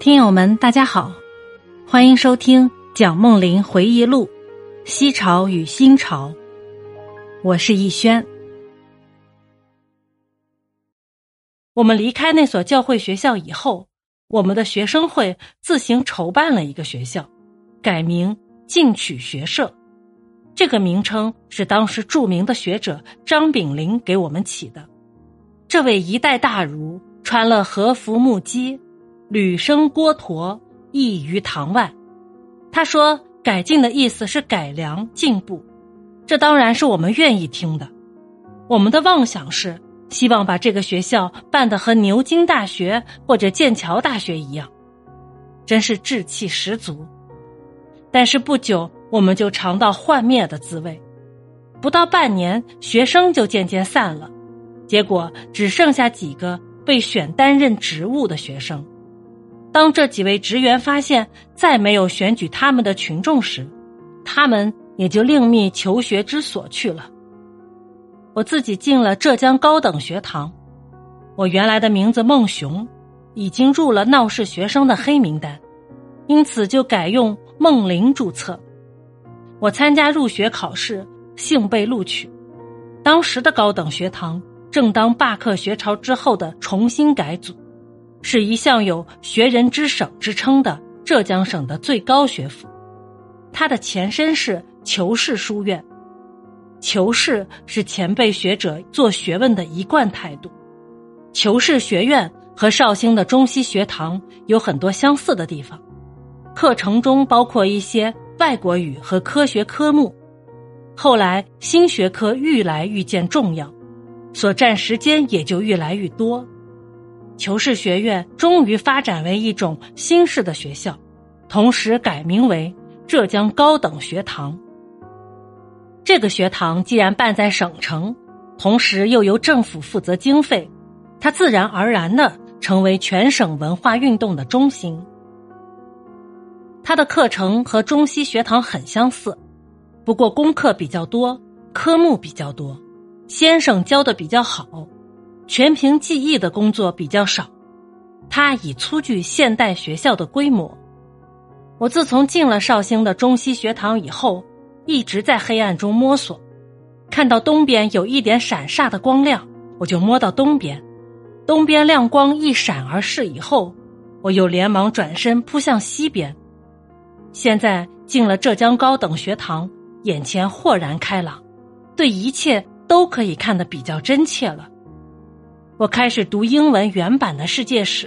听友们，大家好，欢迎收听蒋梦麟回忆录《西朝与新朝》，我是逸轩。我们离开那所教会学校以后，我们的学生会自行筹办了一个学校，改名进取学社。这个名称是当时著名的学者张炳麟给我们起的。这位一代大儒穿了和服木屐。吕生郭驼，异于堂外。他说：“改进的意思是改良进步，这当然是我们愿意听的。我们的妄想是希望把这个学校办得和牛津大学或者剑桥大学一样，真是志气十足。但是不久，我们就尝到幻灭的滋味。不到半年，学生就渐渐散了，结果只剩下几个被选担任职务的学生。”当这几位职员发现再没有选举他们的群众时，他们也就另觅求学之所去了。我自己进了浙江高等学堂，我原来的名字孟雄，已经入了闹事学生的黑名单，因此就改用孟玲注册。我参加入学考试，幸被录取。当时的高等学堂正当罢课学潮之后的重新改组。是一向有“学人之省”之称的浙江省的最高学府，它的前身是求是书院。求是是前辈学者做学问的一贯态度。求是学院和绍兴的中西学堂有很多相似的地方，课程中包括一些外国语和科学科目。后来新学科愈来愈见重要，所占时间也就愈来愈多。求是学院终于发展为一种新式的学校，同时改名为浙江高等学堂。这个学堂既然办在省城，同时又由政府负责经费，它自然而然的成为全省文化运动的中心。它的课程和中西学堂很相似，不过功课比较多，科目比较多，先生教的比较好。全凭记忆的工作比较少，它已初具现代学校的规模。我自从进了绍兴的中西学堂以后，一直在黑暗中摸索，看到东边有一点闪煞的光亮，我就摸到东边，东边亮光一闪而逝以后，我又连忙转身扑向西边。现在进了浙江高等学堂，眼前豁然开朗，对一切都可以看得比较真切了。我开始读英文原版的世界史，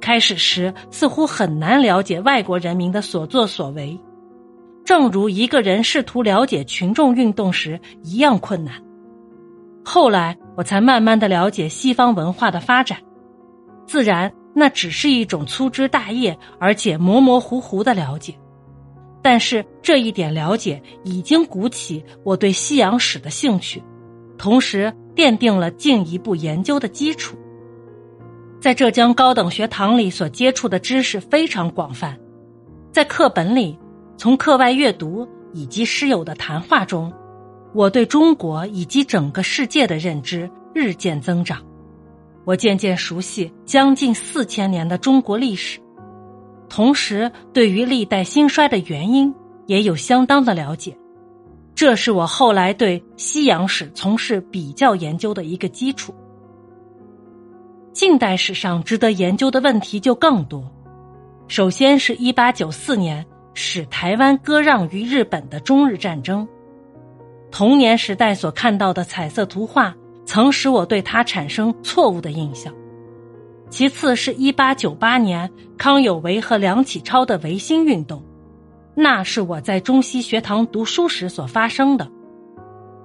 开始时似乎很难了解外国人民的所作所为，正如一个人试图了解群众运动时一样困难。后来我才慢慢的了解西方文化的发展，自然那只是一种粗枝大叶而且模模糊糊的了解，但是这一点了解已经鼓起我对西洋史的兴趣，同时。奠定了进一步研究的基础。在浙江高等学堂里所接触的知识非常广泛，在课本里、从课外阅读以及师友的谈话中，我对中国以及整个世界的认知日渐增长。我渐渐熟悉将近四千年的中国历史，同时对于历代兴衰的原因也有相当的了解。这是我后来对西洋史从事比较研究的一个基础。近代史上值得研究的问题就更多。首先是一八九四年使台湾割让于日本的中日战争，童年时代所看到的彩色图画曾使我对它产生错误的印象。其次是一八九八年康有为和梁启超的维新运动。那是我在中西学堂读书时所发生的。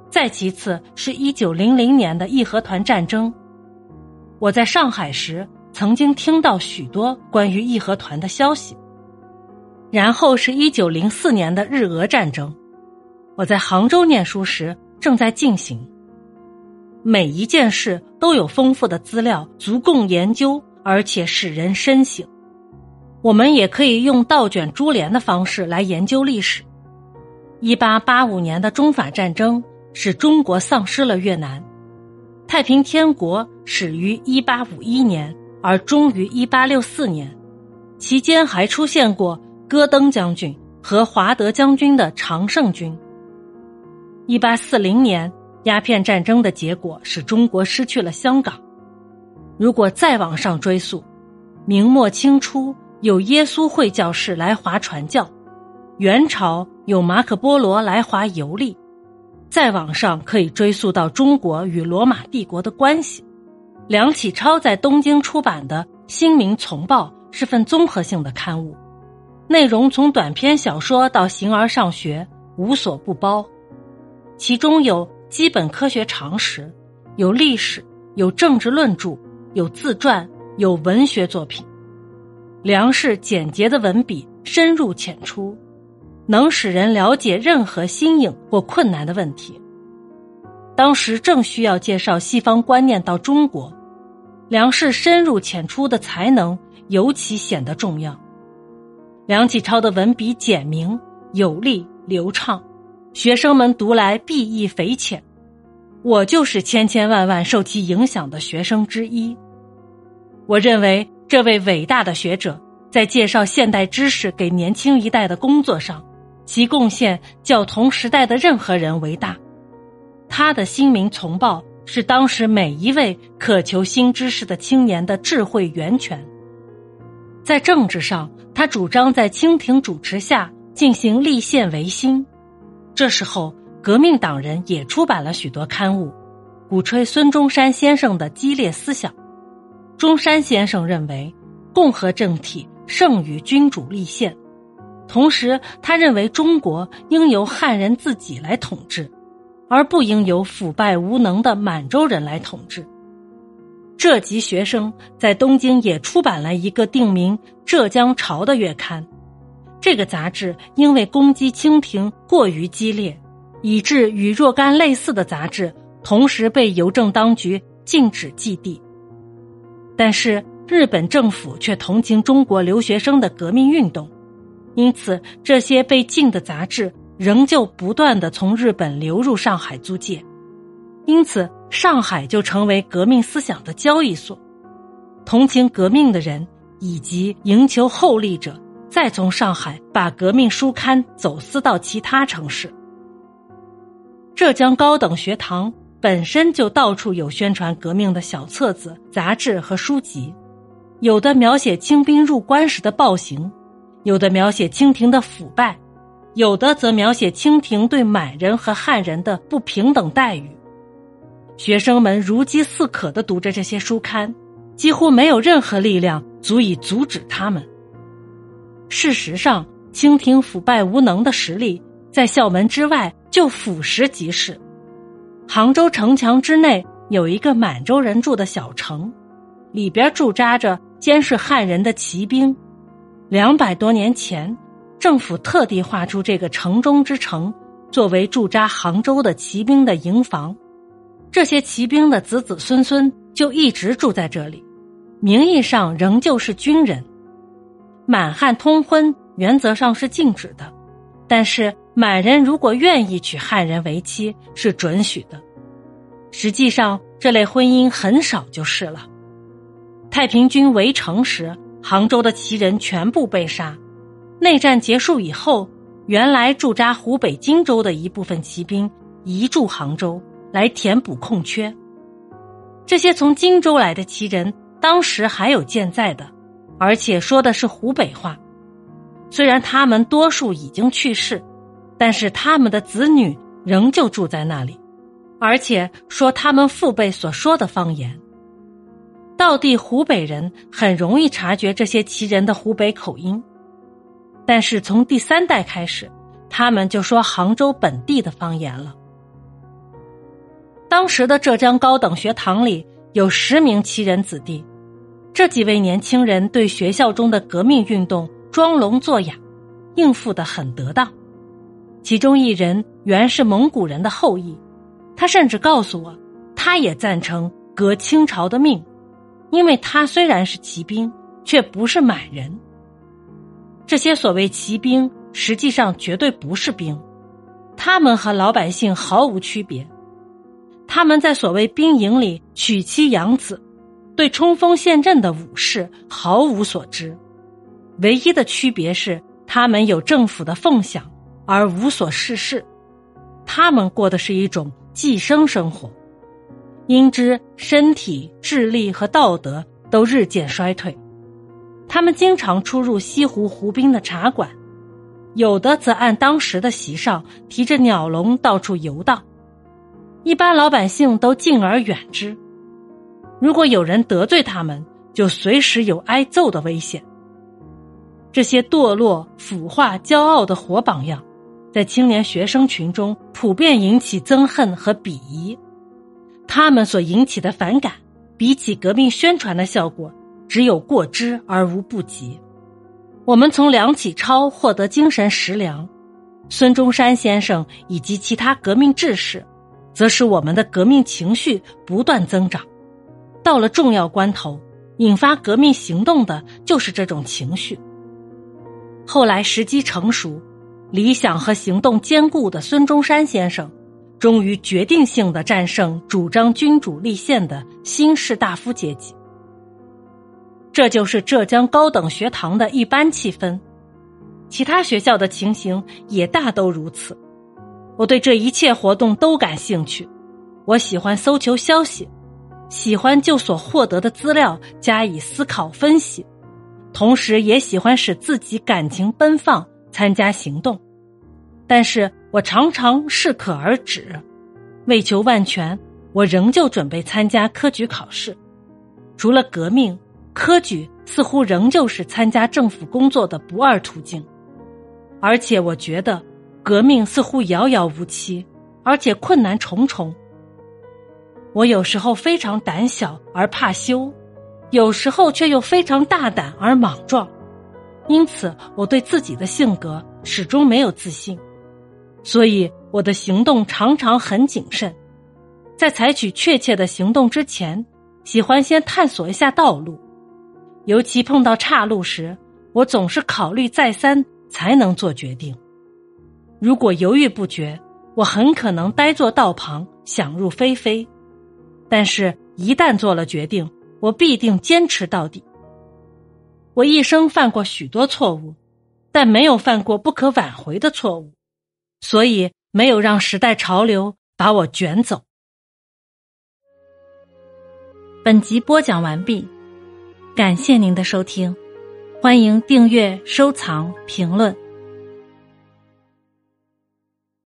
再其次是一九零零年的义和团战争，我在上海时曾经听到许多关于义和团的消息。然后是一九零四年的日俄战争，我在杭州念书时正在进行。每一件事都有丰富的资料，足供研究，而且使人深省。我们也可以用倒卷珠帘的方式来研究历史。一八八五年的中法战争使中国丧失了越南，太平天国始于一八五一年而终于一八六四年，期间还出现过戈登将军和华德将军的常胜军。一八四零年，鸦片战争的结果使中国失去了香港。如果再往上追溯，明末清初有耶稣会教士来华传教，元朝有马可波罗来华游历，再往上可以追溯到中国与罗马帝国的关系。梁启超在东京出版的《新民丛报》。是份综合性的刊物，内容从短篇小说到形而上学无所不包，其中有基本科学常识，有历史，有政治论著，有自传，有文学作品。梁氏简洁的文笔深入浅出，能使人了解任何新颖或困难的问题。当时正需要介绍西方观念到中国，梁氏深入浅出的才能。尤其显得重要。梁启超的文笔简明有力流畅，学生们读来裨益匪浅。我就是千千万万受其影响的学生之一。我认为这位伟大的学者在介绍现代知识给年轻一代的工作上，其贡献较同时代的任何人为大。他的新民丛报是当时每一位渴求新知识的青年的智慧源泉。在政治上，他主张在清廷主持下进行立宪维新。这时候，革命党人也出版了许多刊物，鼓吹孙中山先生的激烈思想。中山先生认为，共和政体胜于君主立宪，同时他认为中国应由汉人自己来统治，而不应由腐败无能的满洲人来统治。浙籍学生在东京也出版了一个定名《浙江潮》的月刊，这个杂志因为攻击清廷过于激烈，以致与若干类似的杂志同时被邮政当局禁止寄递。但是日本政府却同情中国留学生的革命运动，因此这些被禁的杂志仍旧不断的从日本流入上海租界。因此，上海就成为革命思想的交易所。同情革命的人以及营求厚利者，再从上海把革命书刊走私到其他城市。浙江高等学堂本身就到处有宣传革命的小册子、杂志和书籍，有的描写清兵入关时的暴行，有的描写清廷的腐败，有的则描写清廷对满人和汉人的不平等待遇。学生们如饥似渴的读着这些书刊，几乎没有任何力量足以阻止他们。事实上，清廷腐败无能的实力在校门之外就俯拾即是。杭州城墙之内有一个满洲人住的小城，里边驻扎着监视汉人的骑兵。两百多年前，政府特地划出这个城中之城，作为驻扎杭州的骑兵的营房。这些骑兵的子子孙孙就一直住在这里，名义上仍旧是军人。满汉通婚原则上是禁止的，但是满人如果愿意娶汉人为妻是准许的。实际上，这类婚姻很少就是了。太平军围城时，杭州的旗人全部被杀。内战结束以后，原来驻扎湖北荆州的一部分骑兵移驻杭州。来填补空缺。这些从荆州来的旗人，当时还有健在的，而且说的是湖北话。虽然他们多数已经去世，但是他们的子女仍旧住在那里，而且说他们父辈所说的方言。道地湖北人很容易察觉这些旗人的湖北口音，但是从第三代开始，他们就说杭州本地的方言了。当时的浙江高等学堂里有十名旗人子弟，这几位年轻人对学校中的革命运动装聋作哑，应付的很得当。其中一人原是蒙古人的后裔，他甚至告诉我，他也赞成革清朝的命，因为他虽然是骑兵，却不是满人。这些所谓骑兵实际上绝对不是兵，他们和老百姓毫无区别。他们在所谓兵营里娶妻养子，对冲锋陷阵的武士毫无所知。唯一的区别是，他们有政府的奉享而无所事事，他们过的是一种寄生生活，因之身体、智力和道德都日渐衰退。他们经常出入西湖湖滨的茶馆，有的则按当时的习上提着鸟笼到处游荡，一般老百姓都敬而远之。如果有人得罪他们，就随时有挨揍的危险。这些堕落、腐化、骄傲的活榜样，在青年学生群中普遍引起憎恨和鄙夷。他们所引起的反感，比起革命宣传的效果，只有过之而无不及。我们从梁启超获得精神食粮，孙中山先生以及其他革命志士，则使我们的革命情绪不断增长。到了重要关头，引发革命行动的就是这种情绪。后来时机成熟，理想和行动兼顾的孙中山先生，终于决定性的战胜主张君主立宪的新士大夫阶级。这就是浙江高等学堂的一般气氛，其他学校的情形也大都如此。我对这一切活动都感兴趣，我喜欢搜求消息，喜欢就所获得的资料加以思考分析。同时也喜欢使自己感情奔放，参加行动，但是我常常适可而止。为求万全，我仍旧准备参加科举考试。除了革命，科举似乎仍旧是参加政府工作的不二途径。而且我觉得，革命似乎遥遥无期，而且困难重重。我有时候非常胆小而怕羞。有时候却又非常大胆而莽撞，因此我对自己的性格始终没有自信，所以我的行动常常很谨慎，在采取确切的行动之前，喜欢先探索一下道路，尤其碰到岔路时，我总是考虑再三才能做决定。如果犹豫不决，我很可能呆坐道旁想入非非，但是一旦做了决定。我必定坚持到底。我一生犯过许多错误，但没有犯过不可挽回的错误，所以没有让时代潮流把我卷走。本集播讲完毕，感谢您的收听，欢迎订阅、收藏、评论。